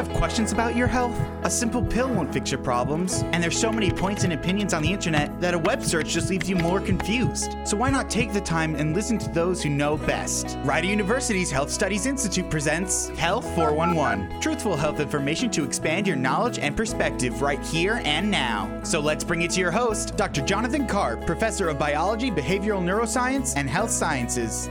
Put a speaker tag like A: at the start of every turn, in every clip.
A: have questions about your health? A simple pill won't fix your problems, and there's so many points and opinions on the internet that a web search just leaves you more confused. So why not take the time and listen to those who know best? Rider University's Health Studies Institute presents Health 411, truthful health information to expand your knowledge and perspective right here and now. So let's bring it to your host, Dr. Jonathan Karp, professor of biology, behavioral neuroscience, and health sciences.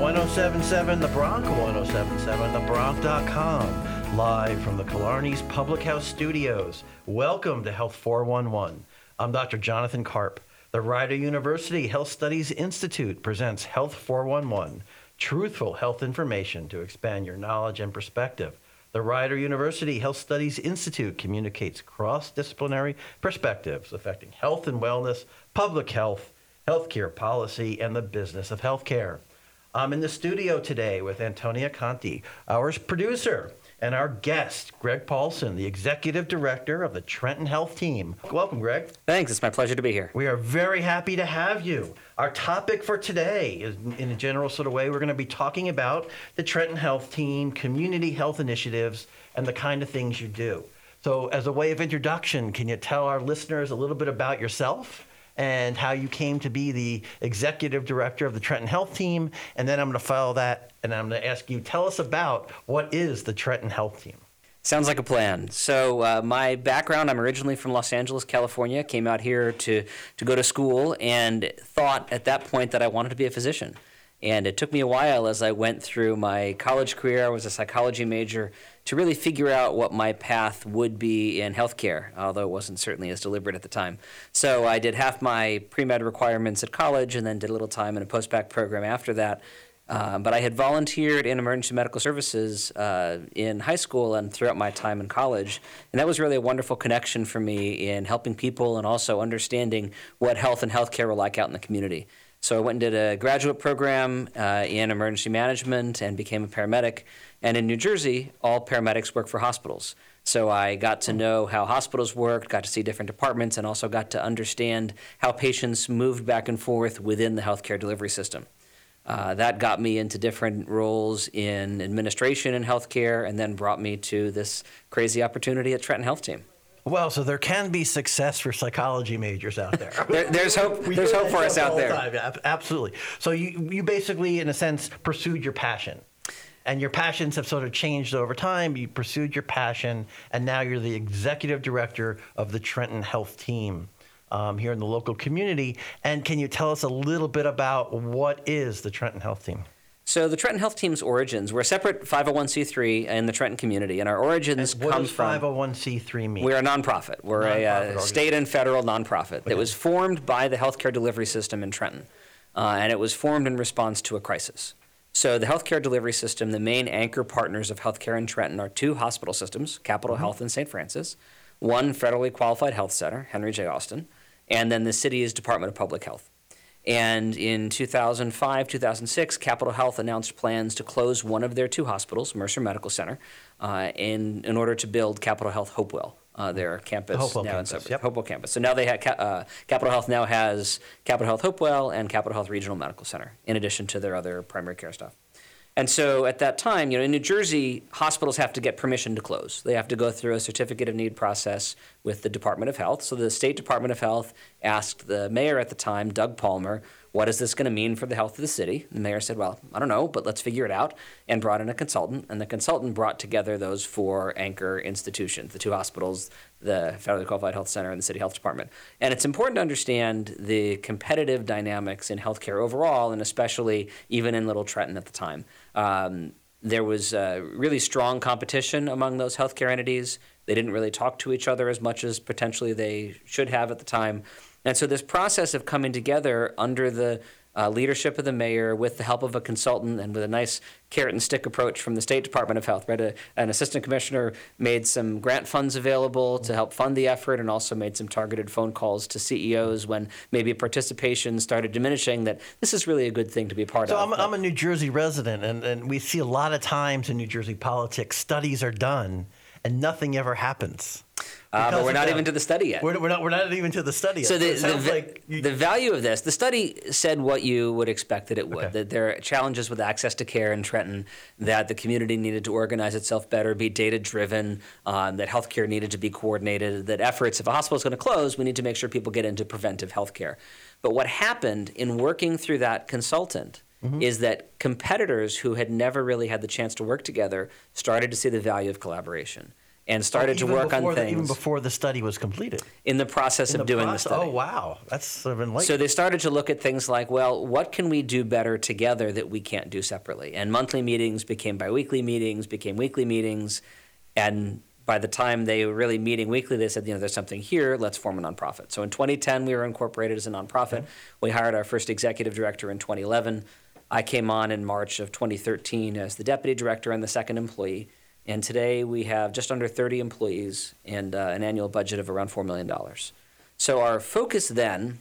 B: 1077 The Bronc, 1077 TheBronc.com, live from the Killarney's Public House Studios. Welcome to Health 411. I'm Dr. Jonathan Karp. The Rider University Health Studies Institute presents Health 411, truthful health information to expand your knowledge and perspective. The Rider University Health Studies Institute communicates cross disciplinary perspectives affecting health and wellness, public health, healthcare policy, and the business of healthcare. I'm in the studio today with Antonia Conti, our producer, and our guest, Greg Paulson, the executive director of the Trenton Health Team. Welcome, Greg.
C: Thanks. It's my pleasure to be here.
B: We are very happy to have you. Our topic for today is, in a general sort of way, we're going to be talking about the Trenton Health Team, community health initiatives, and the kind of things you do. So, as a way of introduction, can you tell our listeners a little bit about yourself? And how you came to be the executive director of the Trenton Health Team. And then I'm going to follow that and I'm going to ask you, tell us about what is the Trenton Health Team?
C: Sounds like a plan. So, uh, my background I'm originally from Los Angeles, California. Came out here to, to go to school and thought at that point that I wanted to be a physician. And it took me a while as I went through my college career. I was a psychology major to really figure out what my path would be in healthcare, although it wasn't certainly as deliberate at the time. So I did half my pre med requirements at college and then did a little time in a post bac program after that. Uh, but I had volunteered in emergency medical services uh, in high school and throughout my time in college. And that was really a wonderful connection for me in helping people and also understanding what health and healthcare were like out in the community. So I went and did a graduate program uh, in emergency management and became a paramedic. And in New Jersey, all paramedics work for hospitals. So I got to know how hospitals worked, got to see different departments, and also got to understand how patients moved back and forth within the healthcare delivery system. Uh, that got me into different roles in administration and healthcare, and then brought me to this crazy opportunity at Trenton Health Team.
B: Well, so there can be success for psychology majors out there.
C: there there's hope. there's hope for us out there.
B: Time. Absolutely. So you you basically, in a sense, pursued your passion, and your passions have sort of changed over time. You pursued your passion, and now you're the executive director of the Trenton Health Team. Um, here in the local community, and can you tell us a little bit about what is the Trenton Health Team?
C: So the Trenton Health Team's origins, we're a separate 501c3 in the Trenton community, and our origins
B: and what
C: come
B: does 501c3 mean?
C: We're a nonprofit. We're nonprofit a uh, state and federal nonprofit okay. that was formed by the healthcare delivery system in Trenton, uh, and it was formed in response to a crisis. So the healthcare delivery system, the main anchor partners of healthcare in Trenton are two hospital systems, Capital mm-hmm. Health and St. Francis, one federally qualified health center, Henry J. Austin, and then the city's Department of Public Health. And in 2005, 2006, Capital Health announced plans to close one of their two hospitals, Mercer Medical Center, uh, in, in order to build Capital Health Hopewell. Uh, their campus
B: Hopewell
C: now
B: campus,
C: in
B: yep.
C: Hopewell campus. So now they have uh, Capital Health now has Capital Health Hopewell and Capital Health Regional Medical Center, in addition to their other primary care stuff. And so at that time, you know, in New Jersey, hospitals have to get permission to close. They have to go through a certificate of need process with the Department of Health. So the State Department of Health asked the mayor at the time, Doug Palmer, what is this going to mean for the health of the city? The mayor said, well, I don't know, but let's figure it out, and brought in a consultant. And the consultant brought together those four anchor institutions the two hospitals, the Federally Qualified Health Center, and the City Health Department. And it's important to understand the competitive dynamics in healthcare overall, and especially even in Little Trenton at the time. Um, there was uh, really strong competition among those healthcare entities. They didn't really talk to each other as much as potentially they should have at the time. And so, this process of coming together under the uh, leadership of the mayor with the help of a consultant and with a nice carrot and stick approach from the State Department of Health. Right, a, an assistant commissioner made some grant funds available to help fund the effort, and also made some targeted phone calls to CEOs when maybe participation started diminishing. That this is really a good thing to be part
B: so
C: of.
B: So I'm, I'm, a New Jersey resident, and, and we see a lot of times in New Jersey politics, studies are done and nothing ever happens.
C: Uh, but we're not even to the study yet.
B: We're, we're not. We're not even to the study. Yet.
C: So the,
B: it
C: the,
B: sounds like you,
C: the value of this, the study said what you would expect that it would.
B: Okay.
C: That there are challenges with access to care in Trenton, that the community needed to organize itself better, be data driven, um, that healthcare needed to be coordinated, that efforts, if a hospital is going to close, we need to make sure people get into preventive healthcare. But what happened in working through that consultant
B: Mm-hmm.
C: is that competitors who had never really had the chance to work together started to see the value of collaboration and started to work on
B: before the,
C: things
B: even before the study was completed.
C: in the process
B: In
C: of
B: the
C: doing
B: process-
C: the study.
B: Oh wow, that's sort of enlightening.
C: So they started to look at things like, well, what can we do better together that we can't do separately? And monthly meetings became biweekly meetings, became weekly meetings, and by the time they were really meeting weekly, they said, you know, there's something here, let's form a nonprofit. So in 2010, we were incorporated as a nonprofit. We hired our first executive director in 2011. I came on in March of 2013 as the deputy director and the second employee. And today we have just under 30 employees and uh, an annual budget of around $4 million. So our focus then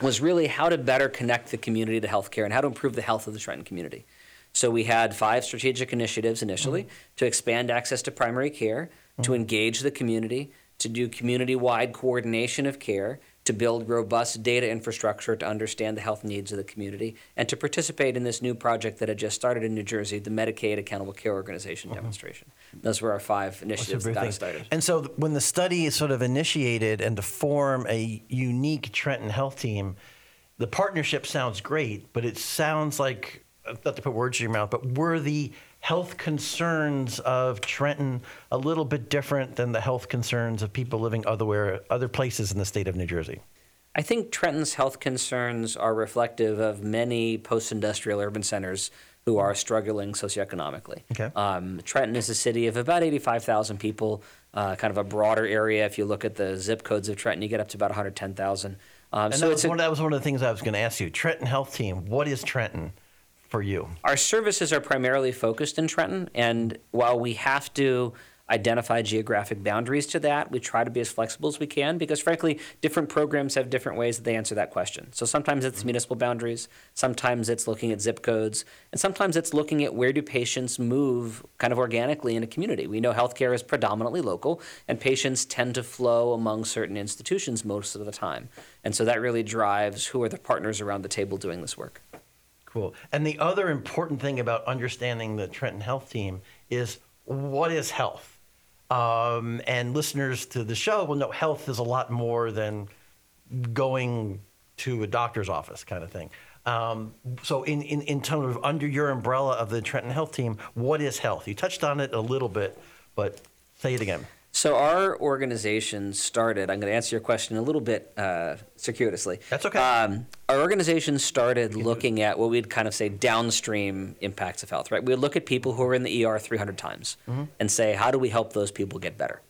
C: was really how to better connect the community to healthcare and how to improve the health of the Trenton community. So we had five strategic initiatives initially to expand access to primary care, to engage the community, to do community-wide coordination of care, to build robust data infrastructure to understand the health needs of the community, and to participate in this new project that had just started in New Jersey, the Medicaid Accountable Care Organization demonstration. Those were our five initiatives that got us started.
B: And so th- when the study is sort of initiated and to form a unique Trenton Health Team, the partnership sounds great, but it sounds like uh, not to put words in your mouth, but were the health concerns of Trenton a little bit different than the health concerns of people living otherwhere, other places in the state of New Jersey?
C: I think Trenton's health concerns are reflective of many post-industrial urban centers who are struggling socioeconomically.
B: Okay.
C: Um, Trenton is a city of about 85,000 people, uh, kind of a broader area. If you look at the zip codes of Trenton, you get up to about 110,000. Um,
B: And
C: so
B: that, was
C: a,
B: one, that was one of the things I was going to ask you. Trenton Health Team, what is Trenton for you?
C: Our services are primarily focused in Trenton, and while we have to identify geographic boundaries to that, we try to be as flexible as we can because, frankly, different programs have different ways that they answer that question. So sometimes it's mm-hmm. municipal boundaries, sometimes it's looking at zip codes, and sometimes it's looking at where do patients move kind of organically in a community. We know healthcare is predominantly local, and patients tend to flow among certain institutions most of the time. And so that really drives who are the partners around the table doing this work.
B: Cool. And the other important thing about understanding the Trenton Health Team is what is health? Um, and listeners to the show will know health is a lot more than going to a doctor's office kind of thing. Um, so, in, in, in terms of under your umbrella of the Trenton Health Team, what is health? You touched on it a little bit, but say it again.
C: So our organization started. I'm going to answer your question a little bit uh, circuitously.
B: That's okay.
C: Um, our organization started looking at what we'd kind of say downstream impacts of health. Right? We'd look at people who are in the ER 300 times
B: Mm-hmm.
C: and say, how do we help those people get better?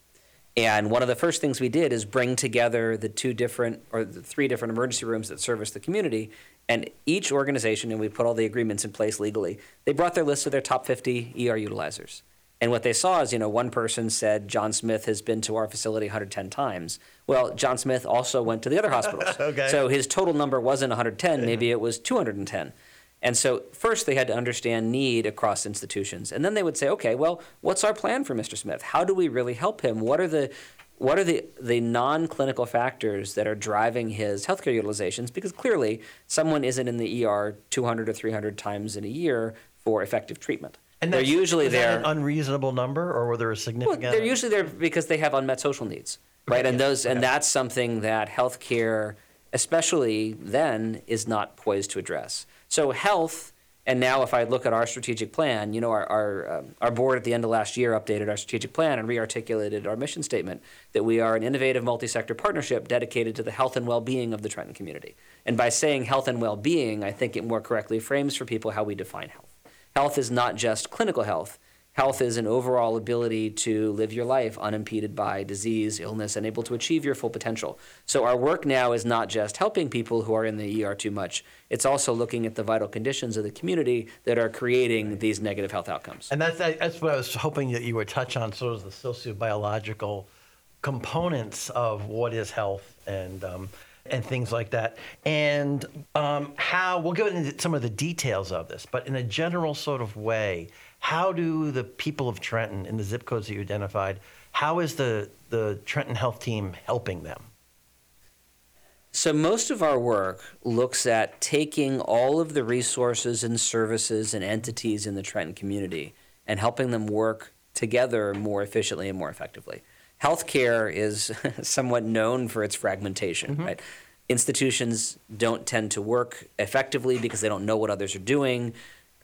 C: And one of the first things we did is bring together the two different or the three different emergency rooms that service the community. And each organization, and we put all the agreements in place legally, they brought their list of their top 50 ER utilizers. And what they saw is, you know, one person said John Smith has been to our facility 110 times. Well, John Smith also went to the other hospitals.
B: Okay.
C: So his total number wasn't 110, maybe it was 210. And so first they had to understand need across institutions. And then they would say, okay, well, what's our plan for Mr. Smith? How do we really help him? What are the what are the, the non-clinical factors that are driving his healthcare utilizations? Because clearly, someone isn't in the ER 200 or 300 times in a year for effective treatment.
B: And
C: they're usually there.
B: an unreasonable number, or were there a
C: Well,
B: significant?
C: they're usually there because they have unmet social needs, right? And those, and that's something that healthcare, especially then, is not poised to address. So health, and now if I look at our strategic plan, you know, our our, um, our board at the end of last year updated our strategic plan and re-articulated our mission statement that we are an innovative multi-sector partnership dedicated to the health and well-being of the Trenton community. And by saying health and well-being, I think it more correctly frames for people how we define health. Health is not just clinical health. Health is an overall ability to live your life unimpeded by disease, illness, and able to achieve your full potential. So, our work now is not just helping people who are in the ER too much, it's also looking at the vital conditions of the community that are creating these negative health outcomes.
B: And that's that's what I was hoping that you would touch on, sort of the sociobiological components of what is health and um, and things like that, and um, how we'll go into some of the details of this, but in a general sort of way, how do the people of Trenton in the zip codes that you identified, How is the, the Trenton Health team helping them?
C: So, most of our work looks at taking all of the resources and services and entities in the Trenton community and helping them work together more efficiently and more effectively. Healthcare is somewhat known for its fragmentation, mm-hmm. right? Institutions don't tend to work effectively because they don't know what others are doing.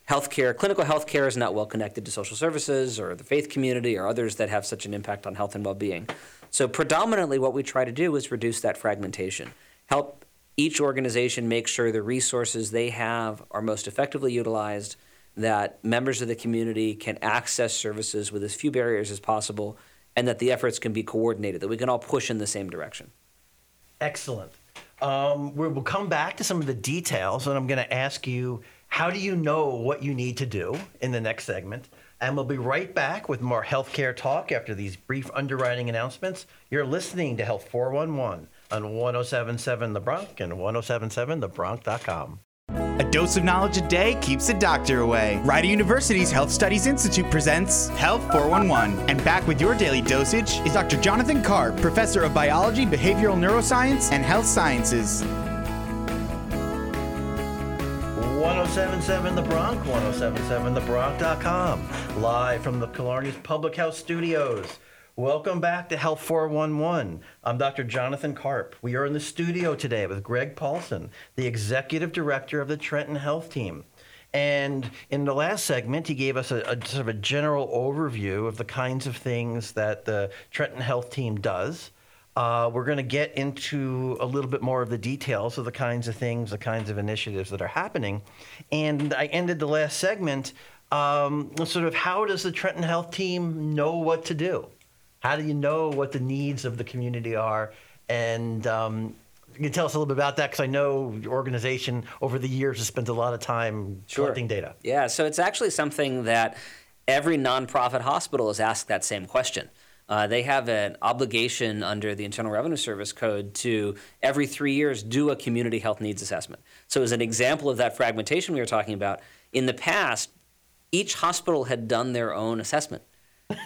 C: Healthcare, clinical healthcare is not well connected to social services or the faith community or others that have such an impact on health and well being. So, predominantly, what we try to do is reduce that fragmentation help each organization make sure the resources they have are most effectively utilized, that members of the community can access services with as few barriers as possible, and that the efforts can be coordinated, that we can all push in the same direction.
B: Excellent. Um, we will come back to some of the details, and I'm going to ask you how do you know what you need to do in the next segment? And we'll be right back with more healthcare talk after these brief underwriting announcements. You're listening to Health 411 on 1077 The Bronc and 1077thebronc.com.
A: A dose of knowledge a day keeps the doctor away. Rider University's Health Studies Institute presents Health 411. And back with your daily dosage is Dr. Jonathan Karp, professor of biology, behavioral neuroscience, and health sciences.
B: 1077 The Bronc, 1077thebronc.com, live from the Killarney's Public House Studios. Welcome back to Health 411. I'm Dr. Jonathan Karp. We are in the studio today with Greg Paulson, the Executive Director of the Trenton Health Team. And in the last segment, he gave us a, a sort of a general overview of the kinds of things that the Trenton Health Team does. Uh, we're going to get into a little bit more of the details of the kinds of things, the kinds of initiatives that are happening. And I ended the last segment um, sort of how does the Trenton Health Team know what to do? How do you know what the needs of the community are? And um, you can tell us a little bit about that because I know your organization over the years has spent a lot of time
C: Sure.
B: collecting data.
C: Yeah, so it's actually something that every nonprofit hospital is asked that same question. Uh, they have an obligation under the Internal Revenue Service Code to every three years do a community health needs assessment. So, as an example of that fragmentation we were talking about, in the past, each hospital had done their own assessment.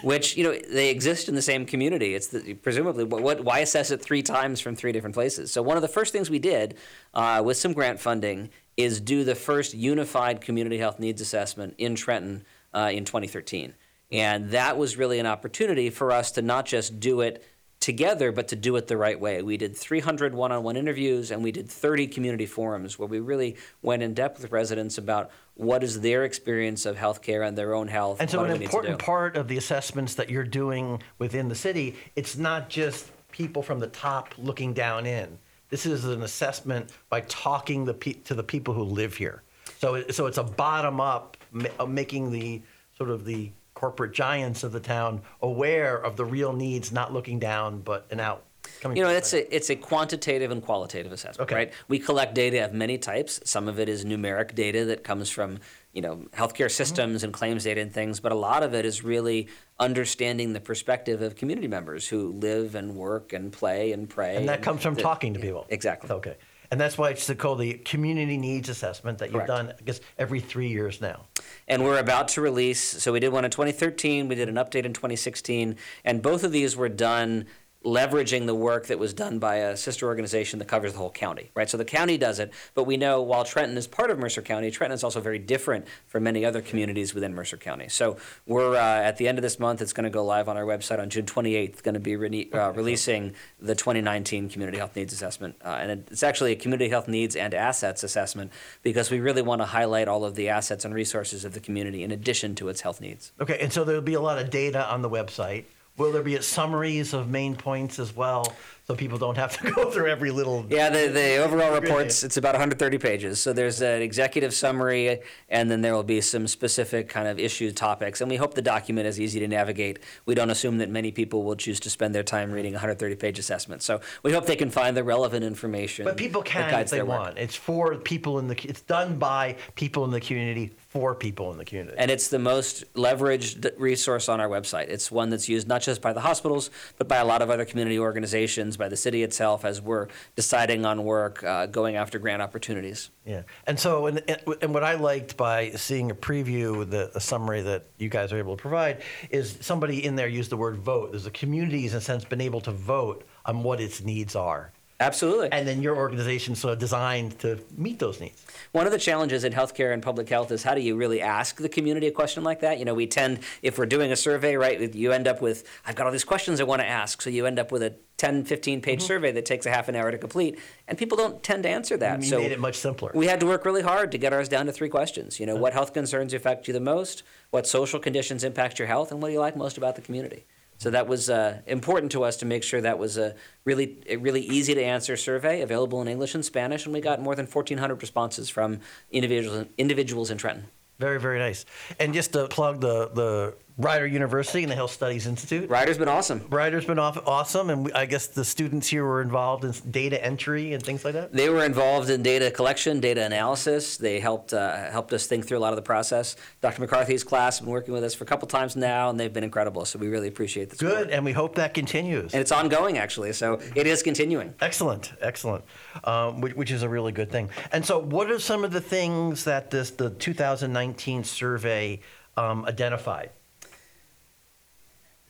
C: Which you know they exist in the same community. It's the, presumably what, what why assess it three times from three different places. So one of the first things we did uh, with some grant funding is do the first unified community health needs assessment in Trenton uh, in 2013. And that was really an opportunity for us to not just do it together, but to do it the right way. We did 300 one on one interviews and we did 30 community forums where we really went in depth with residents about what is their experience of healthcare and their own health.
B: And so, an
C: do we need to
B: important part of the assessments that you're doing within the city, it's not just people from the top looking down in. This is an assessment by talking the pe- to the people who live here. So, it, so it's a bottom up, ma- making the sort of the corporate giants of the town aware of the real needs, not looking down, but an out. Coming
C: You know, it's a it's a quantitative and qualitative assessment,
B: Okay.
C: right? We collect data of many types. Some of it is numeric data that comes from you know healthcare
B: Mm-hmm.
C: systems and claims data and things, but a lot of it is really understanding the perspective of community members who live and work and play and pray.
B: And that comes from
C: the-
B: talking to people.
C: Exactly.
B: Okay. And that's why it's called the community needs assessment that you've
C: Correct.
B: done, I guess, every three years now.
C: and we're about to release. So we did one in 2013. We did an update in 2016, and both of these were done leveraging the work that was done by a sister organization that covers the whole county, right? So the county does it, but we know while Trenton is part of Mercer County, Trenton is also very different from many other communities within Mercer County. So we're uh, at the end of this month. It's going to go live on our website on June 28th. Going to be re- uh, releasing the 2019 Community Health Needs Assessment, uh, and it's actually a Community Health Needs and Assets Assessment because we really want to highlight all of the assets and resources of the community in addition to its health needs.
B: Okay, and so there'll be a lot of data on the website. Will there be a summaries of main points as well, so people don't have to go through every little?
C: Yeah, the, the overall reports, it's about 130 pages. So there's an executive summary, and then there will be some specific kind of issue topics. And we hope the document is easy to navigate. We don't assume that many people will choose to spend their time reading a 130 page assessment. So we hope they can find the relevant information.
B: But people can if they want. It's for people in the. It's done by people in the community for people in the community.
C: And it's the most leveraged resource on our website. It's one that's used not just by the hospitals, but by a lot of other community organizations, by the city itself, as we're deciding on work, uh, going after grant opportunities.
B: Yeah, and so and, and what I liked by seeing a preview, the a summary that you guys are able to provide, is somebody in there used the word vote. There's a community, in a sense, been able to vote on what its needs are.
C: Absolutely.
B: And then your organization sort of designed to meet those needs.
C: One of the challenges in healthcare and public health is how do you really ask the community a question like that? You know, we tend, if we're doing a survey, right, you end up with, I've got all these questions I want to ask. So you end up with a 10, 15 page mm-hmm. survey that takes a half an hour to complete. And people don't tend to answer that.
B: You
C: so
B: made it much simpler.
C: We had to work really hard to get ours down to three questions. You know, what health concerns affect you the most? What social conditions impact your health? And what do you like most about the community? So that was uh, important to us to make sure that was a really, a really easy to answer survey available in English and Spanish, and we got more than 1,400 responses from individuals individuals in Trenton.
B: Very, very nice. And just to plug the, the Rider University and the Health Studies Institute.
C: Rider's been awesome.
B: Rider's been off, awesome, and we, I guess the students here were involved in data entry and things like that.
C: They were involved in data collection, data analysis. They helped uh, helped us think through a lot of the process. Dr. McCarthy's class has been working with us for a couple times now, and they've been incredible. So we really appreciate the
B: support. Good, and we hope that continues.
C: And it's ongoing, actually. So it is continuing.
B: Excellent, excellent, um, which, which, is a really good thing. And so, what are some of the things that this the 2019 survey um, identified?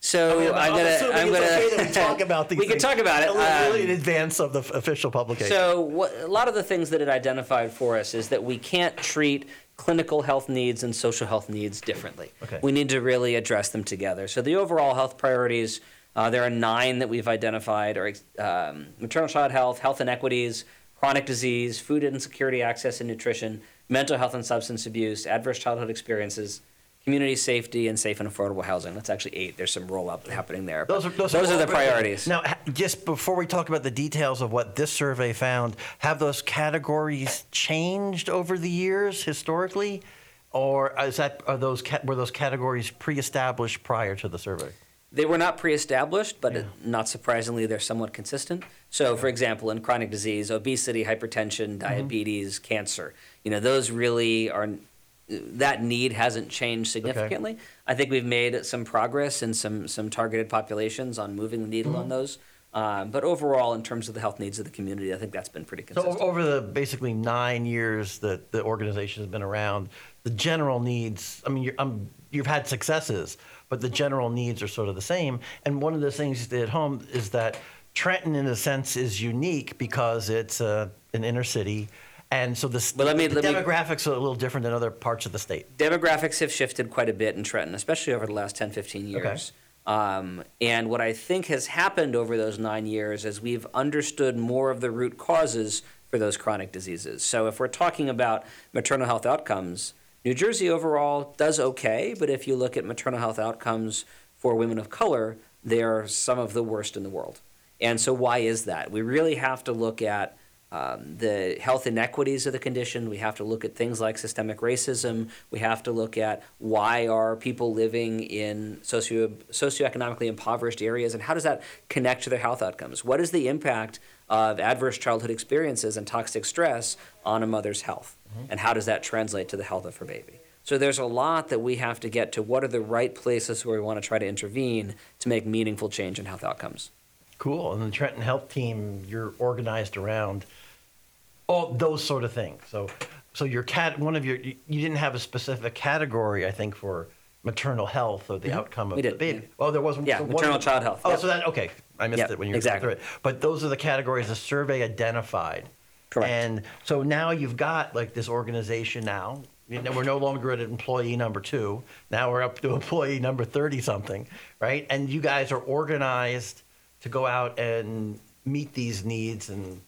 C: So I mean, I'm,
B: gonna.
C: I'm gonna.
B: Okay we talk about these.
C: we can talk about it
B: um, in advance of the official publication.
C: So what, a lot of the things that it identified for us is that we can't treat clinical health needs and social health needs differently.
B: Okay.
C: We need to really address them together. So the overall health priorities. Uh, there are nine that we've identified: are um, maternal child health, health inequities, chronic disease, food insecurity, access and nutrition, mental health and substance abuse, adverse childhood experiences, community safety and safe and affordable housing. That's actually eight. There's some rollout happening there.
B: Those are, those,
C: those
B: are,
C: are the priorities.
B: Now, just before we talk about the details of what this survey found, have those categories changed over the years historically, or is that are those were those categories pre-established prior to the survey?
C: They were not pre-established, but yeah. it, not surprisingly, they're somewhat consistent. So, for example, in chronic disease, obesity, hypertension, mm-hmm. diabetes, mm-hmm. cancer, you know, those really are that need hasn't changed significantly. Okay. I think we've made some progress in some some targeted populations on moving the needle mm-hmm. on those. Um, but overall, in terms of the health needs of the community, I think that's been pretty consistent.
B: So over the basically nine years that the organization has been around, the general needs. I mean, you've had successes, but the general needs are sort of the same. And one of the things at home is that Trenton, in a sense, is unique because it's uh, an inner city and so the, but let me, the let demographics me, are a little different than other parts of the state.
C: Demographics have shifted quite a bit in Trenton, especially over the last 10, 15 years. Okay. Um, and what I think has happened over those nine years is we've understood more of the root causes for those chronic diseases. So if we're talking about maternal health outcomes, New Jersey overall does okay, but if you look at maternal health outcomes for women of color, they are some of the worst in the world. And so why is that? We really have to look at um, the health inequities of the condition. We have to look at things like systemic racism. We have to look at why are people living in socio socioeconomically impoverished areas and how does that connect to their health outcomes? What is the impact of adverse childhood experiences and toxic stress on a mother's health? Mm-hmm. And how does that translate to the health of her baby? So there's a lot that we have to get to what are the right places where we want to try to intervene to make meaningful change in health outcomes.
B: Cool. And the Trenton Health Team, you're organized around all those sort of things. So, so your cat, one of your, you, didn't have a specific category, I think, for maternal health or the mm-hmm. outcome of
C: we
B: the
C: did.
B: baby. Oh, there wasn't.
C: Yeah, so maternal child health.
B: Oh,
C: yep.
B: so that okay. I missed
C: yep,
B: it when you were
C: exactly.
B: going through it. But those are the categories the survey identified.
C: Correct.
B: And so now you've got like this organization now. You know, we're no longer at employee number two. Now we're up to employee number thirty something, right? And you guys are organized to go out and meet these needs and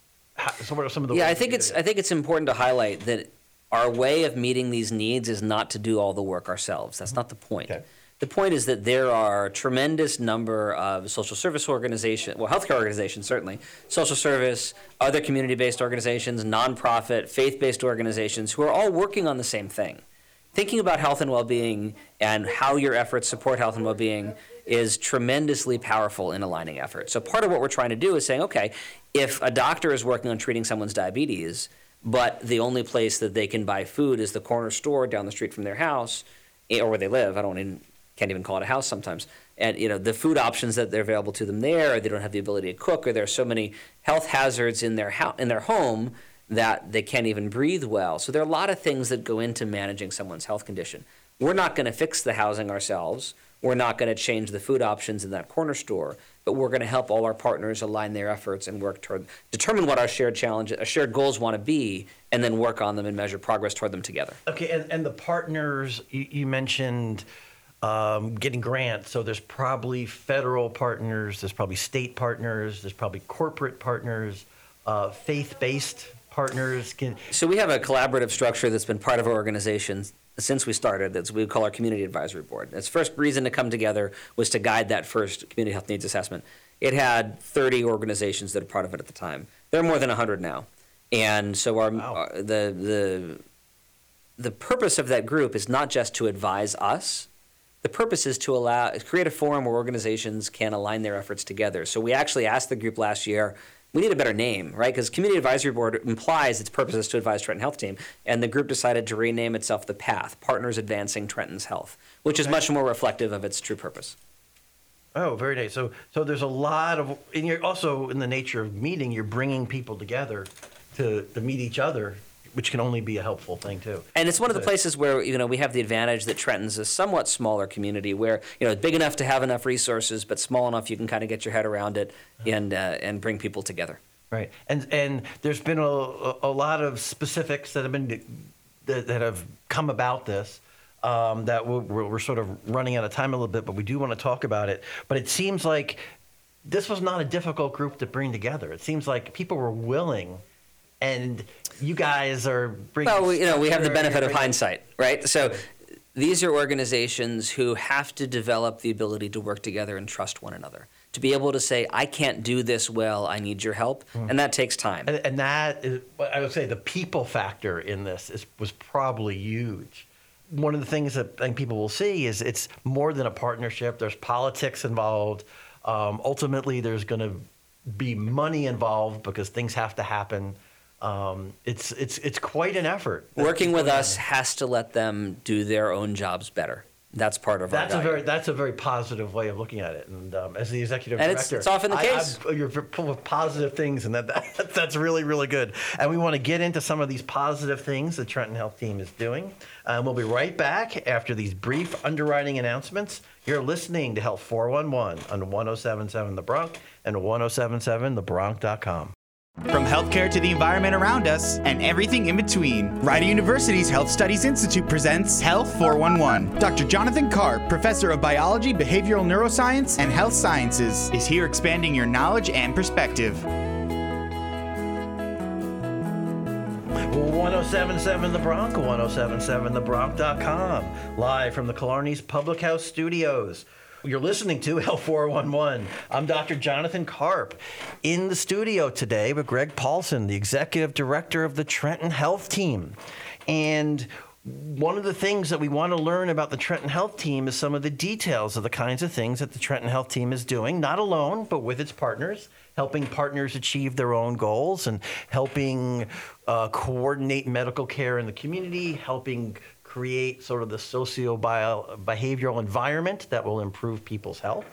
B: so what are some of the?
C: Yeah, I think it's I think it's important to highlight that our way of meeting these needs is not to do all the work ourselves. That's mm-hmm. not the point.
B: Okay.
C: The point is that there are a tremendous number of social service organizations, well, healthcare organizations certainly, social service, other community-based organizations, nonprofit, faith-based organizations who are all working on the same thing. Thinking about health and well-being and how your efforts support health and well-being is tremendously powerful in aligning efforts. So part of what we're trying to do is saying, okay, if a doctor is working on treating someone's diabetes, but the only place that they can buy food is the corner store down the street from their house eh, or where they live. I don't even can't even call it a house sometimes. And you know the food options that they're available to them there, or they don't have the ability to cook, or there are so many health hazards in their ho- in their home that they can't even breathe well. So there are a lot of things that go into managing someone's health condition. We're not going to fix the housing ourselves. We're not going to change the food options in that corner store, but we're going to help all our partners align their efforts and work toward determine what our shared challenge, our shared goals want to be, and then work on them and measure progress toward them together.
B: Okay, and, and the partners you, you mentioned um, getting grants. So there's probably federal partners, there's probably state partners, there's probably corporate partners, uh, faith-based partners. Can,
C: So we have a collaborative structure that's been part of our organization since we started. That's what we call our community advisory board. Its first reason to come together was to guide that first community health needs assessment. It had 30 organizations that are part of it at the time. There are more than 100 now, and so our,
B: Wow.
C: our the the the purpose of that group is not just to advise us. The purpose is to allow create a forum where organizations can align their efforts together. So we actually asked the group last year. We need a better name, right? Because Community Advisory Board implies its purpose is to advise Trenton Health Team, and the group decided to rename itself the Path Partners Advancing Trenton's Health, which is much more reflective of its true purpose.
B: oh, very nice. So so there's a lot of, and you're also in the nature of meeting, you're bringing people together to, to meet each other, which can only be a helpful thing too.
C: And it's one of the places where you know we have the advantage that Trenton's a somewhat smaller community, where you know it's big enough to have enough resources, but small enough you can kind of get your head around it and uh, and bring people together.
B: Right, and and there's been a, a, lot of specifics that have been that, that have come about this. Um, that we're we're sort of running out of time a little bit, but we do want to talk about it. But it seems like this was not a difficult group to bring together. It seems like people were willing, and you guys are bringing.
C: Well, we, you know, we have the benefit of hindsight, right? So these are organizations who have to develop the ability to work together and trust one another. To be able to say, I can't do this well, I need your help. And that takes time.
B: And, and that is, I would say, the people factor in this is was probably huge. One of the things that I think people will see is it's more than a partnership. There's politics involved. Um, ultimately, there's going to be money involved because things have to happen. Um, it's it's it's quite an effort.
C: Working with
B: That's
C: us has to let them do their own jobs better. That's part of
B: That's
C: our
B: a
C: value.
B: very that's a very positive way of looking at it. And um, as the executive
C: And
B: director,
C: it's often the
B: I-
C: case.
B: I'm- you're full of positive things, and that, that that's really really good. And we want to get into some of these positive things the Trenton Health Team is doing. Um, we'll be right back after these brief underwriting announcements. You're listening to Health 411 on 1077 The Bronc and 1077thebronc.com.
A: From healthcare to the environment around us and everything in between, Rider University's Health Studies Institute presents Health 411. Dr. Jonathan Karp, professor of biology, behavioral neuroscience, and health sciences, is here expanding your knowledge and perspective.
B: 1077 The Bronc, 1077thebronc.com, live from the Killarney's Public House Studios. You're listening to L411. I'm Dr. Jonathan Karp in the studio today with Greg Paulson, the executive director of the Trenton Health Team. And one of the things that we want to learn about the Trenton Health Team is some of the details of the kinds of things that the Trenton Health Team is doing, not alone, but with its partners, helping partners achieve their own goals and helping uh, coordinate medical care in the community, helping create sort of the socio behavioral environment that will improve people's health.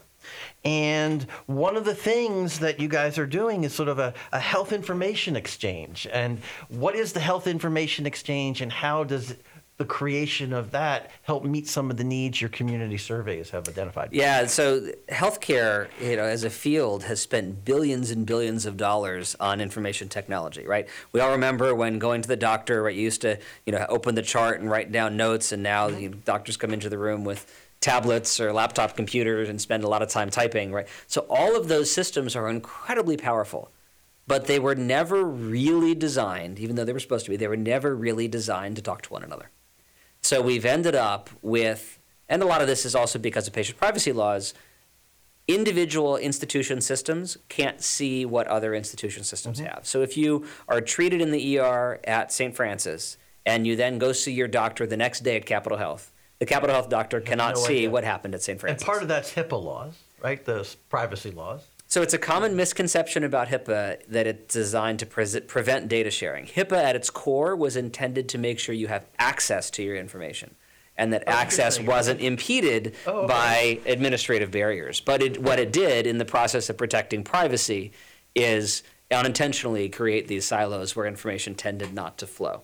B: And one of the things that you guys are doing is sort of a, a health information exchange. And what is the health information exchange and how does the creation of that help meet some of the needs your community surveys have identified?
C: Yeah, so healthcare, you know, as a field, has spent billions and billions of dollars on information technology, right? We all remember when going to the doctor, right? You used to, you know, open the chart and write down notes, and now mm-hmm. you know, doctors come into the room with tablets or laptop computers and spend a lot of time typing, right? So all of those systems are incredibly powerful, but they were never really designed, even though they were supposed to be, they were never really designed to talk to one another. So we've ended up with, and a lot of this is also because of patient privacy laws, individual institution systems can't see what other institution systems
B: Mm-hmm.
C: have. So if you are treated in the ER at St. Francis and you then go see your doctor the next day at Capital Health, the Capital Health doctor cannot
B: no
C: see what happened at St. Francis.
B: And part of that's HIPAA laws, right? The s- privacy laws.
C: So it's a common misconception about HIPAA that it's designed to pre- prevent data sharing. HIPAA at its core was intended to make sure you have access to your information and that
B: Oh,
C: access wasn't impeded
B: Oh, okay.
C: by administrative barriers. But it, what it did in the process of protecting privacy is unintentionally create these silos where information tended not to flow.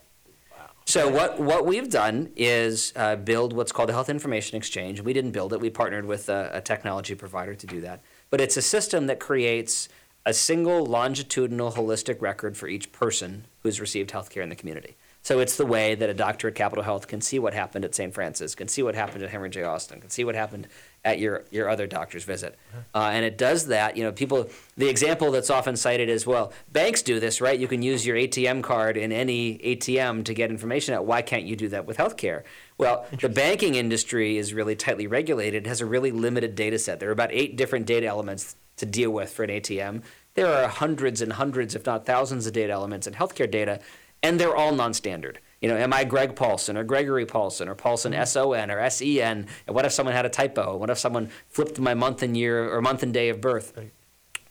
C: So what, what we've done is uh, build what's called the Health Information Exchange. We didn't build it. We partnered with a, a technology provider to do that. But it's a system that creates a single longitudinal holistic record for each person who's received health care in the community. So it's the way that a doctor at Capital Health can see what happened at St. Francis, can see what happened at Henry J. Austin, can see what happened at your, your other doctor's visit. Uh, and it does that, you know, people, the example that's often cited is, well, banks do this, right? You can use your ATM card in any ATM to get information out. Why can't you do that with healthcare? Well, the banking industry is really tightly regulated, it has a really limited data set. There are about eight different data elements to deal with for an ATM. There are hundreds and hundreds, if not thousands, of data elements in healthcare data, and they're all non-standard. You know, am I Greg Paulson or Gregory Paulson or Paulson mm-hmm. S O N or S E N? And what if someone had a typo? What if someone flipped my month and year or month and day of birth?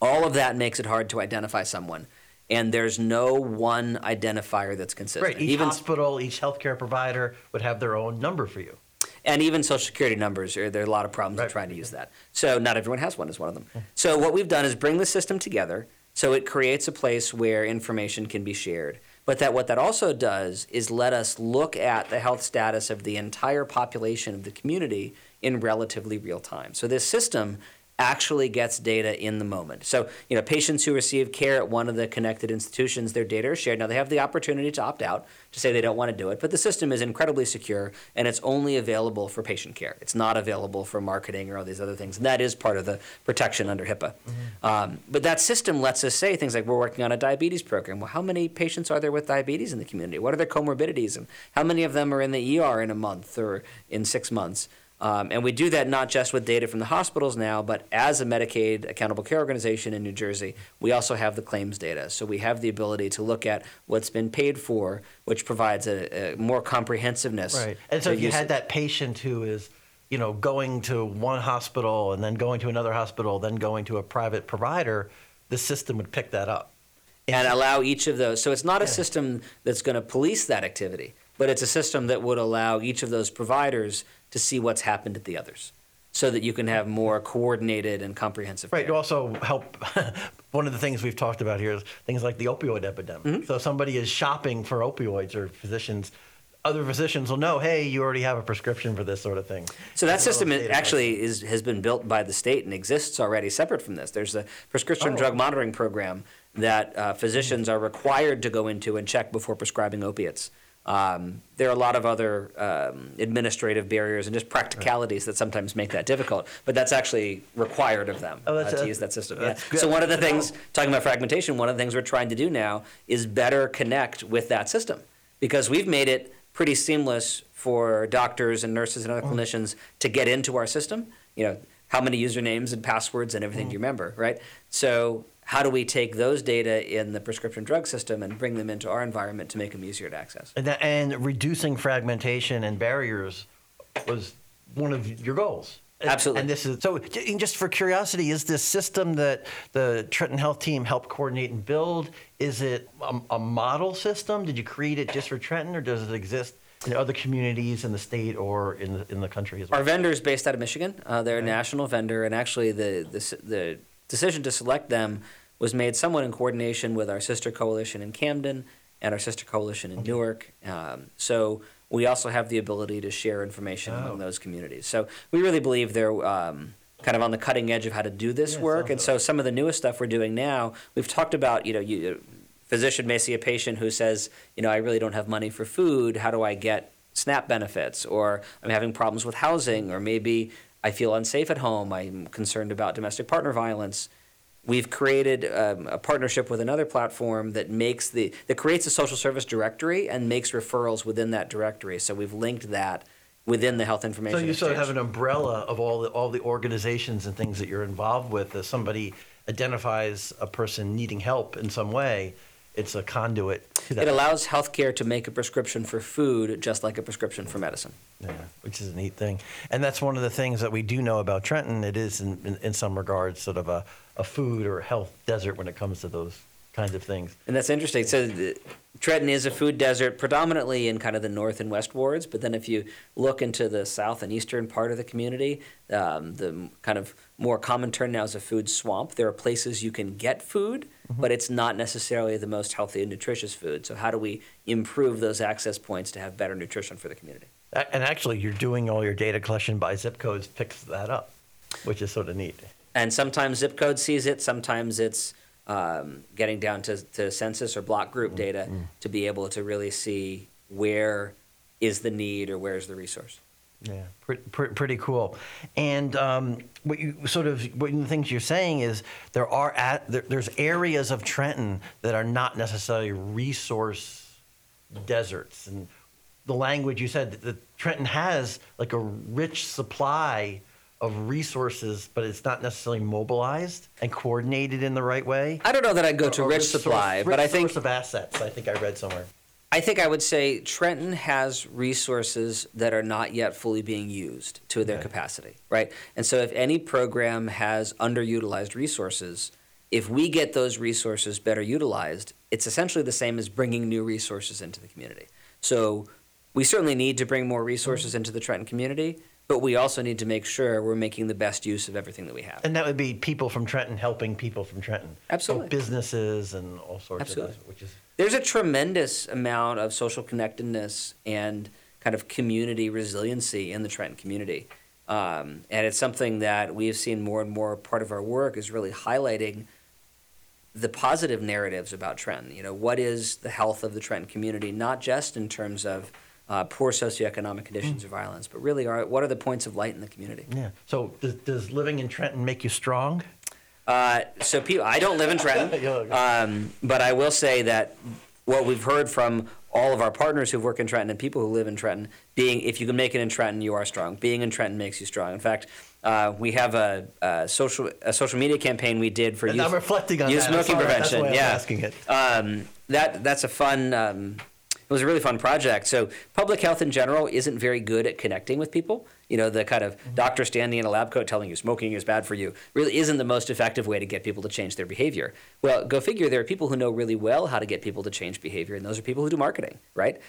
C: All of that makes it hard to identify someone, and there's no one identifier that's consistent.
B: Right. Each
C: Even
B: hospital, each healthcare provider would have their own number for you.
C: and even social security numbers are, there are a lot of problems
B: Right.
C: with trying to use that so not everyone has one is one of them mm-hmm. so what we've done is bring the system together so it creates a place where information can be shared but that what that also does is let us look at the health status of the entire population of the community in relatively real time. So this system actually gets data in the moment. So, you know, patients who receive care at one of the connected institutions, their data are shared. Now, they have the opportunity to opt out, to say they don't want to do it, but the system is incredibly secure and it's only available for patient care. It's not available for marketing or all these other things. And that is part of the protection under HIPAA. Um, but that system lets us say things like we're working on a diabetes program. Well, how many patients are there with diabetes in the community? What are their comorbidities? And how many of them are in the ER in a month or in six months? Um, and we do that not just with data from the hospitals now, but as a Medicaid accountable care organization in New Jersey, we also have the claims data. So we have the ability to look at what's been paid for, which provides a, a more comprehensiveness.
B: Right. And so if you had that patient who is, you know, going to one hospital and then going to another hospital, then going to a private provider, the system would pick that up.
C: and allow each of those. So it's not a system that's going to police that activity, but it's a system that would allow each of those providers to see what's happened at the others, so that you can have more coordinated and comprehensive.
B: Right.
C: care.
B: To also help. one of the things we've talked about here is things like the opioid epidemic.
C: Mm-hmm.
B: So somebody is shopping for opioids or physicians. Other physicians will know, hey, you already have a prescription for this sort of thing.
C: So that system
B: as
C: is,
B: databases.
C: actually is, has been built by the state and exists already separate from this. There's a prescription
B: Oh.
C: drug monitoring program that uh, physicians are required to go into and check before prescribing opiates. Um, there are a lot of other um, administrative barriers and just practicalities that sometimes make that difficult, but that's actually required of them
B: Oh,
C: uh, to
B: that's-
C: use that system. Yeah. So one of the things, talking about fragmentation, one of the things we're trying to do now is better connect with that system because we've made it pretty seamless for doctors and nurses and other
B: Mm.
C: clinicians to get into our system. You know, how many usernames and passwords and everything do
B: Mm.
C: you remember, right? So how do we take those data in the prescription drug system and bring them into our environment to make them easier to access?
B: And, that, and reducing fragmentation and barriers was one of your goals. And-
C: Absolutely.
B: And this is so. Just for curiosity, is this system that the Trenton Health team helped coordinate and build? Is it a, a model system? Did you create it just for Trenton, or does it exist in other communities in the state or in the, in the country as well?
C: Our vendor is based out of Michigan. Uh, they're a national vendor, and actually, the, the the decision to select them was made somewhat in coordination with our sister coalition in Camden and our sister coalition in Newark. Um, so we also have the ability to share information
B: Oh.
C: among those communities. So we really believe they're um, kind of on the cutting edge of how to do this
B: Yeah,
C: work. And so some of the newest stuff we're doing now, we've talked about. You know, you physician may see a patient who says, you know, I really don't have money for food. How do I get SNAP benefits? Or I'm having problems with housing, or maybe I feel unsafe at home. I'm concerned about domestic partner violence. We've created um, a partnership with another platform that makes the that creates a social service directory and makes referrals within that directory. So we've linked that within the health information.
B: So you sort of have an umbrella of all the all the organizations and things that you're involved with. As somebody identifies a person needing help in some way, it's a conduit.
C: It allows healthcare to make a prescription for food just like a prescription for medicine.
B: Yeah, which is a neat thing. And that's one of the things that we do know about Trenton. It is, in, in, in some regards, sort of a, a food or health desert when it comes to those kinds of things.
C: And that's interesting. So the, Trenton is a food desert, predominantly in kind of the north and west wards. But then if you look into the south and eastern part of the community, um, the kind of more common term now is a food swamp. There are places you can get food,
B: Mm-hmm.
C: but it's not necessarily the most healthy and nutritious food. So how do we improve those access points to have better nutrition for the community?
B: And actually, you're doing all your data collection by zip codes picks that up, which is sort of neat.
C: And sometimes zip code sees it. Sometimes it's um, getting down to, to census or block group data to be able to really see where is the need or where's the resource.
B: Yeah, pretty, pretty cool. And um, what you sort of one of the things you're saying is there are at, there, there's areas of Trenton that are not necessarily resource deserts. And the language you said that, that Trenton has like a rich supply of resources, but it's not necessarily mobilized and coordinated in the right way.
C: I don't know that I'd go to
B: Or
C: rich
B: source-
C: supply,
B: rich
C: but I think
B: source of assets. I think I read somewhere.
C: I think I would say Trenton has resources that are not yet fully being used to their
B: Okay.
C: capacity, right? And so if any program has underutilized resources, if we get those resources better utilized, it's essentially the same as bringing new resources into the community. So we certainly need to bring more resources mm-hmm. into the Trenton community, but we also need to make sure we're making the best use of everything that we have.
B: And that would be people from Trenton helping people from Trenton.
C: Absolutely.
B: So businesses and all sorts
C: Absolutely.
B: of things, which is
C: there's a tremendous amount of social connectedness and kind of community resiliency in the Trenton community. Um, and it's something that we've seen more and more part of our work is really highlighting the positive narratives about Trenton. You know, what is the health of the Trenton community, not just in terms of uh, poor socioeconomic conditions or violence, but really are, what are the points of light in the community?
B: yeah. So does, does living in Trenton make you strong?
C: Uh, so people, I don't live in Trenton, um, but I will say that what we've heard from all of our partners who work in Trenton and people who live in Trenton, being if you can make it in Trenton, you are strong. Being in Trenton makes you strong. In fact, uh, we have a, a social a social media campaign we did for
B: And
C: youth,
B: I'm reflecting on
C: youth
B: that.
C: Smoking
B: sorry, that's
C: prevention.
B: why I'm
C: yeah,
B: asking it.
C: Um, that that's a fun. Um, it was a really fun project. So public health in general isn't very good at connecting with people. You know, the kind of
B: Mm-hmm.
C: doctor standing in a lab coat telling you smoking is bad for you really isn't the most effective way to get people to change their behavior. Well, go figure. There are people who know really well how to get people to change behavior, and those are people who do marketing, right?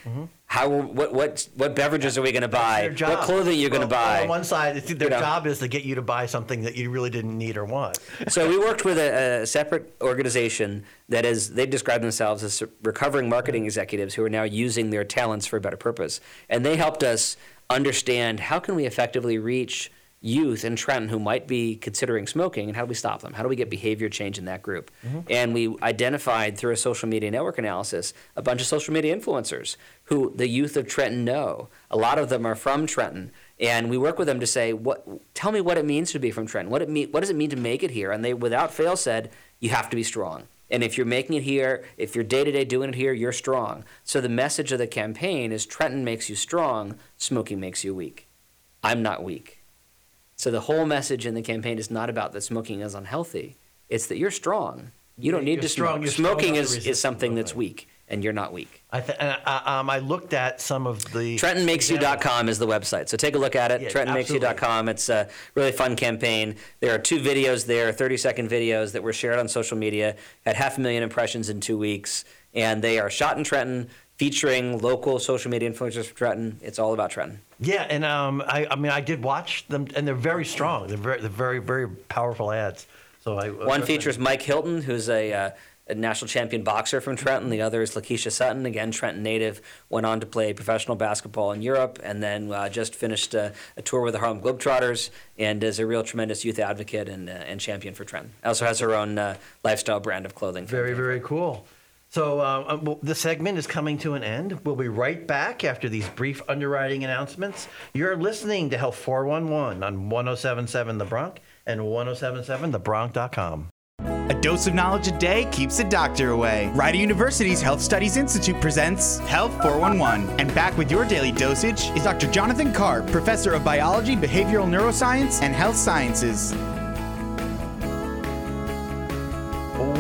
C: How what what what beverages are we going to buy?
B: Mm-hmm.
C: What clothing are you going to
B: Well,
C: buy?
B: On one side, their
C: You know.
B: job is to get you to buy something that you really didn't need or want.
C: so we worked with a, a separate organization that is they describe themselves as recovering marketing executives who are now using their talents for a better purpose and they helped us understand how can we effectively reach youth in Trenton who might be considering smoking and how do we stop them how do we get behavior change in that group mm-hmm. and we identified through a social media network analysis a bunch of social media influencers who the youth of Trenton know a lot of them are from Trenton and we work with them to say, "What? Tell me what it means to be from Trenton. What it mean? What does it mean to make it here?" And they, without fail, said, "You have to be strong. And if you're making it here, if you're day to day doing it here, you're strong." So the message of the campaign is Trenton makes you strong. Smoking makes you weak. I'm not weak. So the whole message in the campaign is not about that smoking is unhealthy. It's that you're strong. You don't need
B: You're
C: to
B: strong-
C: smoke. Smoking is, is something that's weak, and you're not weak.
B: I, th- I, um, I looked at some of the
C: TrentonMakesYou.com is the website. So take a look at it.
B: Yeah,
C: TrentonMakesYou.com. It's a really fun campaign. There are two videos there, 30 second videos that were shared on social media, had half a million impressions in two weeks. And they are shot in Trenton, featuring local social media influencers from Trenton. It's all about Trenton.
B: Yeah, and um, I, I mean, I did watch them, and they're very strong. They're very, they're very, very powerful ads. So I
C: One features Mike Hilton, who's a, uh, a national champion boxer from Trenton. The other is Lakeisha Sutton, again Trenton native. Went on to play professional basketball in Europe, and then uh, just finished uh, a tour with the Harlem Globetrotters, and is a real tremendous youth advocate and, uh, and champion for Trenton. Also has her own uh, lifestyle brand of clothing.
B: Very, very cool. So uh, uh, well, the segment is coming to an end. We'll be right back after these brief underwriting announcements. You're listening to Health 411 on 1077 The Bronc and 1077thebronc.com.
A: A dose of knowledge a day keeps the doctor away. Rider University's Health Studies Institute presents Health 411. And back with your daily dosage is Dr. Jonathan Karp, professor of biology, behavioral neuroscience, and health sciences.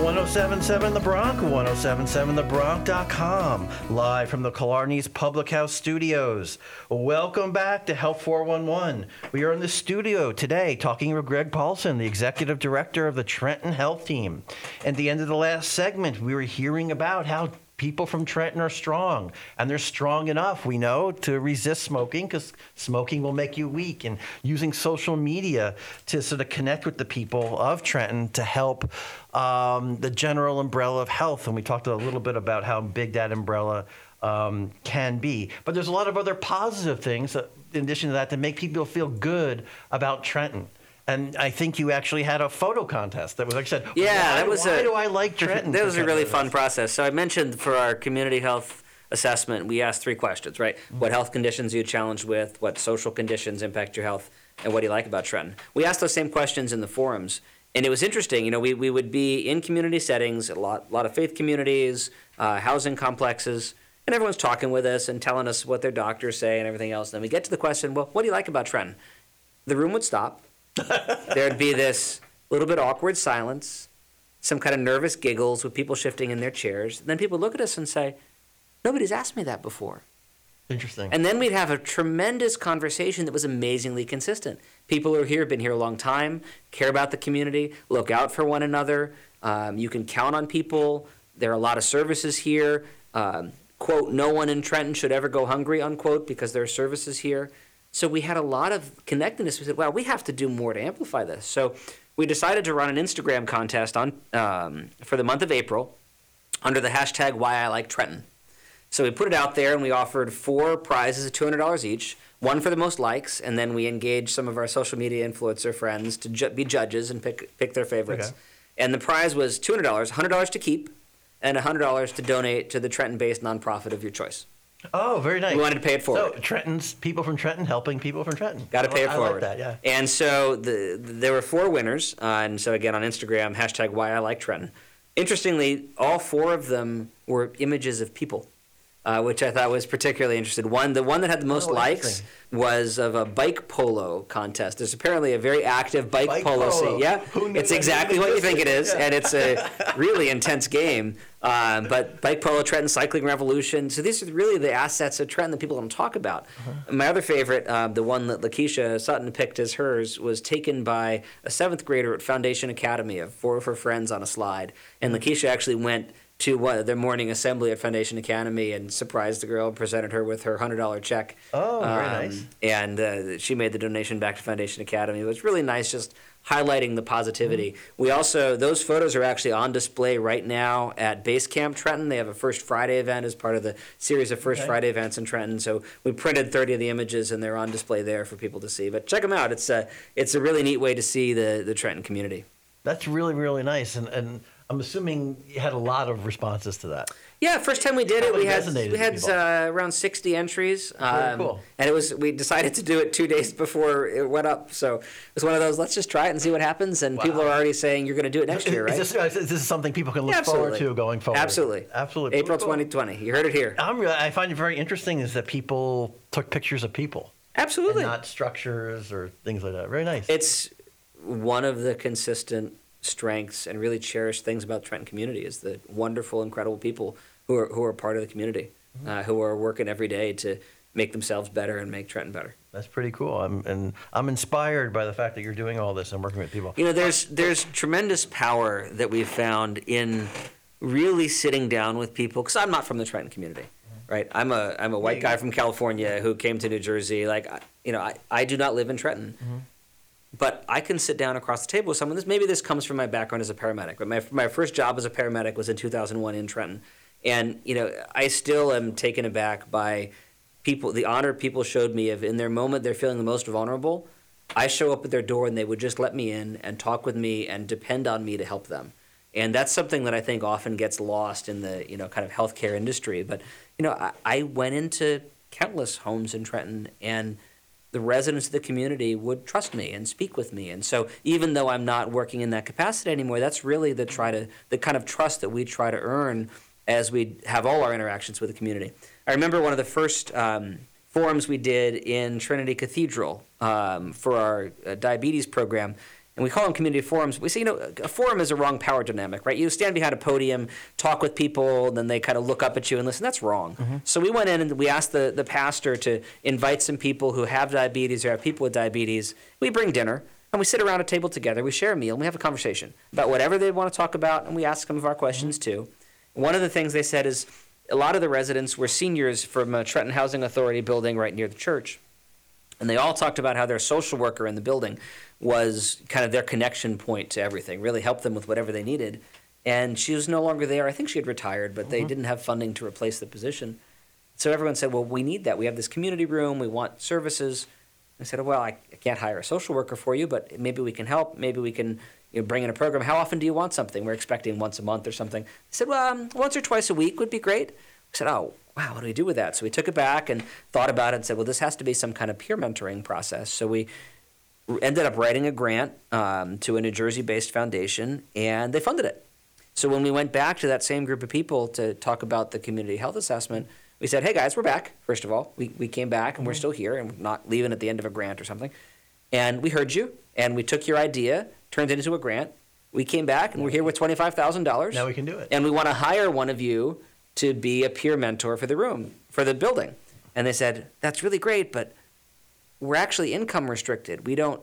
B: 1077 The Bronc, 1077thebronc.com, live from the Killarney's Public House studios. Welcome back to Health 411. We are in the studio today talking with Greg Paulson, the executive director of the Trenton Health Team. At the end of the last segment, we were hearing about how people from Trenton are strong, and they're strong enough, we know, to resist smoking because smoking will make you weak, and using social media to sort of connect with the people of Trenton to help um, the general umbrella of health. And we talked a little bit about how big that umbrella um, can be. But there's a lot of other positive things that, in addition to that to make people feel good about Trenton. And I think you actually had a photo contest that was like I said.
C: Yeah,
B: why,
C: that was
B: why
C: a,
B: do I like Trenton?
C: That was a really fun process. So I mentioned for our community health assessment, we asked three questions, right?
B: Mm-hmm.
C: What health conditions are you challenged with? What social conditions impact your health? And what do you like about Trenton? We asked those same questions in the forums. And it was interesting, you know, we, we would be in community settings, a lot, lot of faith communities, uh, housing complexes, and everyone's talking with us and telling us what their doctors say and everything else. And then we get to the question, well, what do you like about Trenton? The room would stop. There'd be this little bit awkward silence, some kind of nervous giggles with people shifting in their chairs. And then people look at us and say, Nobody's asked me that before.
B: Interesting.
C: And then we'd have a tremendous conversation that was amazingly consistent. People who are here, have been here a long time, care about the community, look out for one another. Um, you can count on people. There are a lot of services here. Um, quote, no one in Trenton should ever go hungry, unquote, because there are services here. So we had a lot of connectedness. We said, well, we have to do more to amplify this. So we decided to run an Instagram contest on um, for the month of April under the hashtag Why I Like Trenton. So we put it out there and we offered four prizes of $200 each, one for the most likes, and then we engaged some of our social media influencer friends to ju- be judges and pick, pick their favorites.
B: Okay.
C: And the prize was $200, $100 to keep, and $100 to donate to the Trenton based nonprofit of your choice.
B: Oh, very nice.
C: We wanted to pay it forward.
B: So Trenton's people from Trenton helping people from Trenton.
C: Got to pay it
B: li- I
C: forward.
B: like that, yeah.
C: And so the, there were four winners. Uh, and so again on Instagram, hashtag why I like Trenton. Interestingly, all four of them were images of people, uh, which I thought was particularly interesting. One, the one that had the most
B: Oh,
C: likes was of a bike polo contest. There's apparently a very active bike,
B: Bike
C: polo,
B: polo.
C: scene. Yeah, it's exactly what you think it is,
B: existed?
C: and it's a really intense game. Um, but bike polo, Trenton cycling revolution. So these are really the assets of Trenton that people don't talk about.
B: Uh-huh.
C: My other favorite, uh, the one that Lakeisha Sutton picked as hers, was taken by a seventh grader at Foundation Academy of four of her friends on a slide. And
B: Mm-hmm.
C: Lakeisha actually went to one, their morning assembly at Foundation Academy and surprised the girl, and presented her with her hundred dollar check.
B: Oh, very nice.
C: And uh, she made the donation back to Foundation Academy. It was really nice, just highlighting the positivity.
B: Mm-hmm.
C: We also those photos are actually on display right now at Base Camp Trenton. They have a First Friday event as part of the series of First
B: Okay.
C: Friday events in Trenton. So we printed 30 of the images and they're on display there for people to see. But check them out. It's a it's a really neat way to see the the Trenton community.
B: That's really, really nice. And, and I'm assuming you had a lot of responses to that.
C: Yeah, first time we did it, we had we had uh, around sixty entries,
B: Very
C: um,
B: cool.
C: and it was we decided to do it two days before it went up. So it was one of those let's just try it and see what happens. And people are already saying you're going to do it next year, right?
B: Is this, is this something people can look
C: Yeah,
B: forward to going forward?
C: Absolutely,
B: Absolutely.
C: April
B: Cool.
C: 2020. You heard it here.
B: I'm, I find it very interesting is that people took pictures of people
C: Absolutely,
B: and not structures or things like that. Very nice.
C: it's one of the consistent strengths and really cherished things about the Trenton community is the wonderful, incredible people who are who are part of the community,
B: Mm-hmm.
C: uh, who are working every day to make themselves better and make Trenton better.
B: That's pretty cool. I'm, and I'm inspired by the fact that you're doing all this and working with people.
C: You know, there's there's tremendous power that we've found in really sitting down with people. Because I'm not from the Trenton community, right? I'm a I'm a white guy from California who came to New Jersey. Like, you know, I, I do not live in Trenton, but I can sit down across the table with someone. This maybe this comes from my background as a paramedic. But my my first job as a paramedic was in 2001 in Trenton, and you know, I still am taken aback by people the honor people showed me of in their moment they're feeling the most vulnerable i show up at their door and they would just let me in and talk with me and depend on me to help them and that's something that i think often gets lost in the you know kind of healthcare industry but you know i, I went into countless homes in trenton and the residents of the community would trust me and speak with me and so even though i'm not working in that capacity anymore that's really the try to the kind of trust that we try to earn as we have all our interactions with the community I remember one of the first um, forums we did in Trinity Cathedral um, for our uh, diabetes program. And we call them community forums. We say, you know, a forum is a wrong power dynamic, right? You stand behind a podium, talk with people, and then they kind of look up at you and listen. That's wrong.
B: Mm-hmm.
C: So we went in and we asked the, the pastor to invite some people who have diabetes or have people with diabetes. We bring dinner and we sit around a table together, we share a meal, and we have a conversation about whatever they want to talk about, and we ask some of our questions too. One of the things they said is a lot of the residents were seniors from a Trenton Housing Authority building right near the church. And they all talked about how their social worker in the building was kind of their connection point to everything, really helped them with whatever they needed. And she was no longer there. I think she had retired, but they didn't have funding to replace the position. So everyone said, Well, we need that. We have this community room, we want services. I said, Well, I I can't hire a social worker for you, but maybe we can help. Maybe we can you know, bring in a program. How often do you want something? We're expecting once a month or something. They said, Well, um, once or twice a week would be great. I said, Oh, wow, what do we do with that? So we took it back and thought about it and said, Well, this has to be some kind of peer mentoring process. So we ended up writing a grant um, to a New Jersey based foundation, and they funded it. So when we went back to that same group of people to talk about the community health assessment, we said, hey guys, we're back, first of all. We, we came back and we're still here and we're not leaving at the end of a grant or something. And we heard you and we took your idea, turned it into a grant. We came back and we're here with $25,000.
B: Now we can do it.
C: And we want to hire one of you to be a peer mentor for the room, for the building. And they said, that's really great, but we're actually income restricted. We don't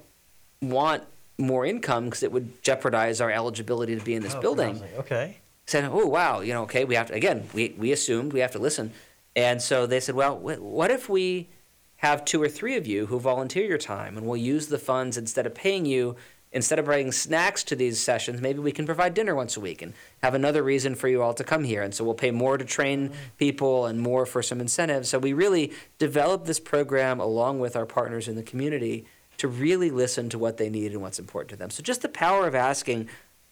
C: want more income because it would jeopardize our eligibility to be in this
B: Oh,
C: building
B: housing. Okay.
C: said, "Oh wow, you know, okay, we have to again. We we assumed we have to listen, and so they said, well, wh- what if we have two or three of you who volunteer your time, and we'll use the funds instead of paying you." Instead of bringing snacks to these sessions, maybe we can provide dinner once a week and have another reason for you all to come here. And so we'll pay more to train people and more for some incentives. So we really developed this program along with our partners in the community to really listen to what they need and what's important to them. So just the power of asking,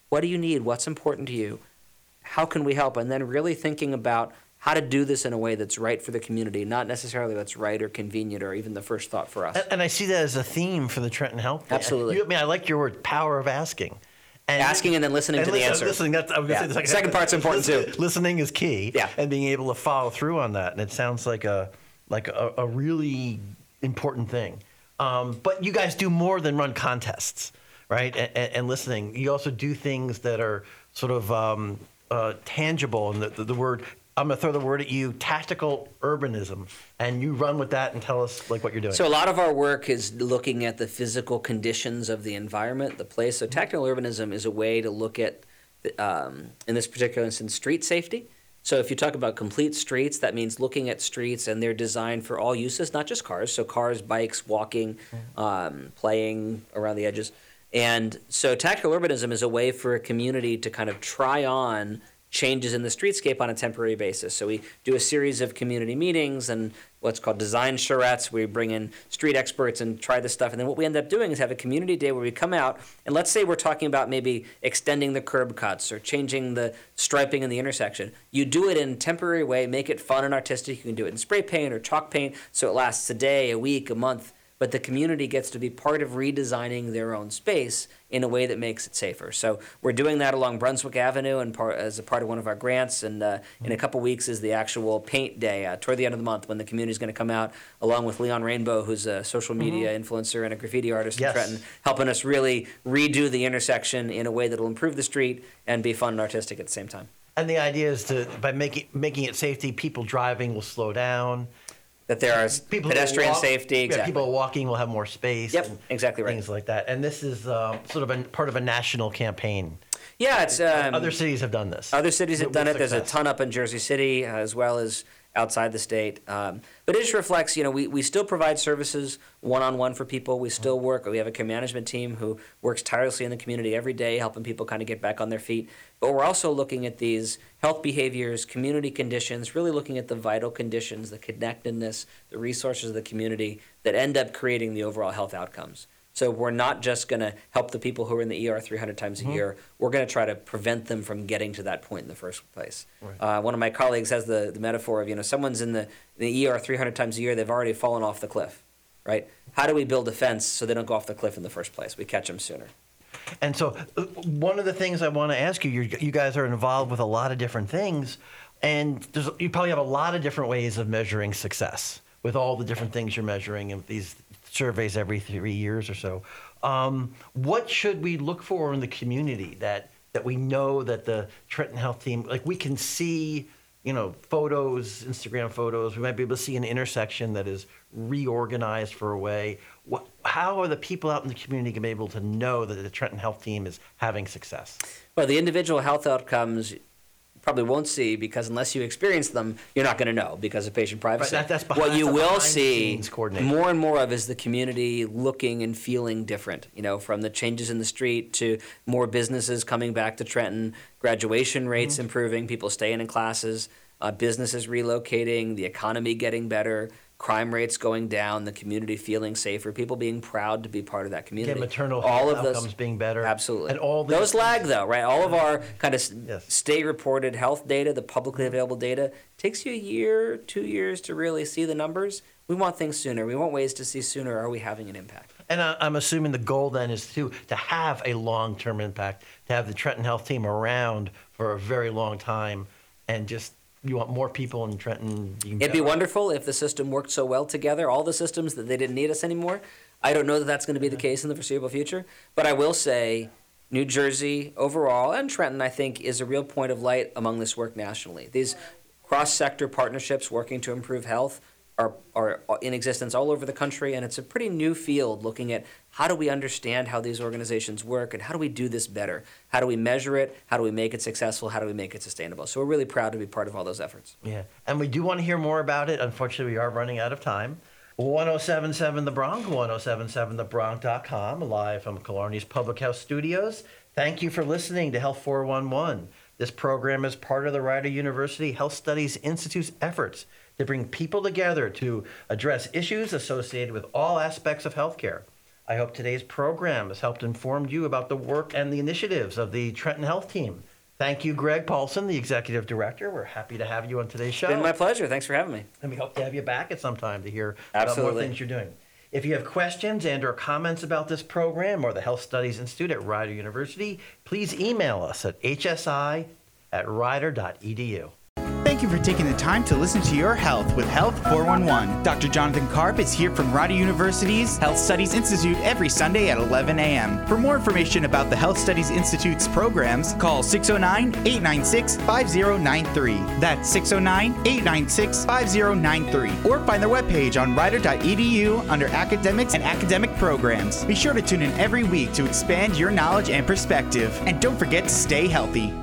C: what do you need? What's important to you? How can we help? And then really thinking about how to do this in a way that's right for the community, not necessarily that's right or convenient or even the first thought for us.
B: And, and I see that as a theme for the Trenton Health. Plan.
C: Absolutely.
B: You, I mean, I like your word, power of asking. And
C: Asking and then listening
B: and
C: to the answer.
B: Listening, that's, I was gonna
C: Yeah.
B: say the
C: Second part's important, too.
B: Listening is key.
C: Yeah.
B: And being able to follow through on that, and it sounds like a like a, a really important thing. Um, but you guys do more than run contests, right? And, and, and listening, you also do things that are sort of um, uh, tangible. And the, the, the word I'm going to throw the word at you: tactical urbanism, and you run with that and tell us like what you're doing.
C: So a lot of our work is looking at the physical conditions of the environment, the place. So tactical urbanism is a way to look at, the, um, in this particular instance, street safety. So if you talk about complete streets, that means looking at streets and they're designed for all uses, not just cars. So cars, bikes, walking, um, playing around the edges. And so tactical urbanism is a way for a community to kind of try on changes in the streetscape on a temporary basis. So we do a series of community meetings and what's called design charrettes. We bring in street experts and try this stuff. And then what we end up doing is have a community day where we come out and let's say we're talking about maybe extending the curb cuts or changing the striping in the intersection. You do it in a temporary way, make it fun and artistic. You can do it in spray paint or chalk paint so it lasts a day, a week, a month but the community gets to be part of redesigning their own space in a way that makes it safer. So we're doing that along Brunswick Avenue and part, as a part of one of our grants. And uh, in a couple weeks is the actual paint day uh, toward the end of the month when the community is going to come out along with Leon Rainbow, who's a social media influencer and a graffiti artist
B: Yes.
C: in Trenton, helping us really redo the intersection in a way that will improve the street and be fun and artistic at the same time.
B: And the idea is to by making making it safety, people driving will slow down.
C: That there are
B: People
C: pedestrian
B: walk-
C: safety,
B: yeah,
C: exactly.
B: people walking will have more space.
C: Yep, exactly right.
B: Things like that. And this is um, sort of a, part of a national campaign.
C: yeah, it's um,
B: Other cities have done this.
C: Other cities have done it. There's a ton up in Jersey City uh, as well as outside the state. Um, but it just reflects, you know, we, we still provide services one on one for people. We still work. We have a care management team who works tirelessly in the community every day, helping people kind of get back on their feet. But we're also looking at these health behaviors, community conditions, really looking at the vital conditions, the connectedness, the resources of the community that end up creating the overall health outcomes. So we're not just going to help the people who are in the ER 300 times a year. We're going to try to prevent them from getting to that point in the first place. Uh, one of my colleagues has the, the metaphor of, you know, someone's in the, the ER 300 times a year, they've already fallen off the cliff, right? How do we build a fence so they don't go off the cliff in the first place? We catch them sooner.
B: And so, uh, one of the things I want to ask you, you're, you guys are involved with a lot of different things, and there's, you probably have a lot of different ways of measuring success with all the different things you're measuring and these surveys every three years or so. Um, what should we look for in the community that that we know that the Trenton Health team, like we can see, you know, photos, Instagram photos. We might be able to see an intersection that is reorganized for a way. What, how are the people out in the community going to be able to know that the Trenton Health team is having success?
C: Well, the individual health outcomes probably won't see because unless you experience them, you're not going to know because of patient privacy.
B: Right, that- that's
C: what you will see more and more of is the community looking and feeling different. You know, from the changes in the street to more businesses coming back to Trenton, graduation rates
B: Mm-hmm.
C: improving, people staying in classes, uh, businesses relocating, the economy getting better. Crime rates going down, the community feeling safer, people being proud to be part of that community.
B: Again, maternal
C: all of those
B: outcomes being better.
C: Absolutely.
B: And all
C: those lag though, right? All of our kind of
B: Yes.
C: state reported health data, the publicly mm-hmm. available data, takes you a year, two years to really see the numbers. We want things sooner. We want ways to see sooner. Are we having an impact?
B: And I, I'm assuming the goal then is to to have a long term impact, to have the Trenton Health team around for a very long time, and just you want more people in Trenton.
C: It'd be wonderful if the system worked so well together, all the systems that they didn't need us anymore. I don't know that that's going to be the case in the foreseeable future, but I will say New Jersey overall and Trenton, I think, is a real point of light among this work nationally. These cross sector partnerships working to improve health are, are in existence all over the country, and it's a pretty new field looking at how do we understand how these organizations work and how do we do this better? How do we measure it? How do we make it successful? How do we make it sustainable? So we're really proud to be part of all those efforts.
B: Yeah, and we do want to hear more about it. Unfortunately, we are running out of time. 1077 The Bronc, 1077thebronc.com, live from Killarney's Public House Studios. Thank you for listening to Health 411. This program is part of the Rider University Health Studies Institute's efforts to bring people together to address issues associated with all aspects of healthcare. I hope today's program has helped inform you about the work and the initiatives of the Trenton Health Team. Thank you, Greg Paulson, the Executive Director. We're happy to have you on today's show.
C: It's Been my pleasure. Thanks for having me.
B: And we hope to have you back at some time to hear about more things you're doing. If you have questions and or comments about this program or the Health Studies Institute at Rider University, please email us at hsi at rider.edu.
A: Thank you for taking the time to listen to your health with Health 411. Dr. Jonathan Karp is here from Rider University's Health Studies Institute every Sunday at 11 a.m. For more information about the Health Studies Institute's programs, call 609 896 5093. That's 609 896 5093. Or find their webpage on rider.edu under academics and academic programs. Be sure to tune in every week to expand your knowledge and perspective. And don't forget to stay healthy.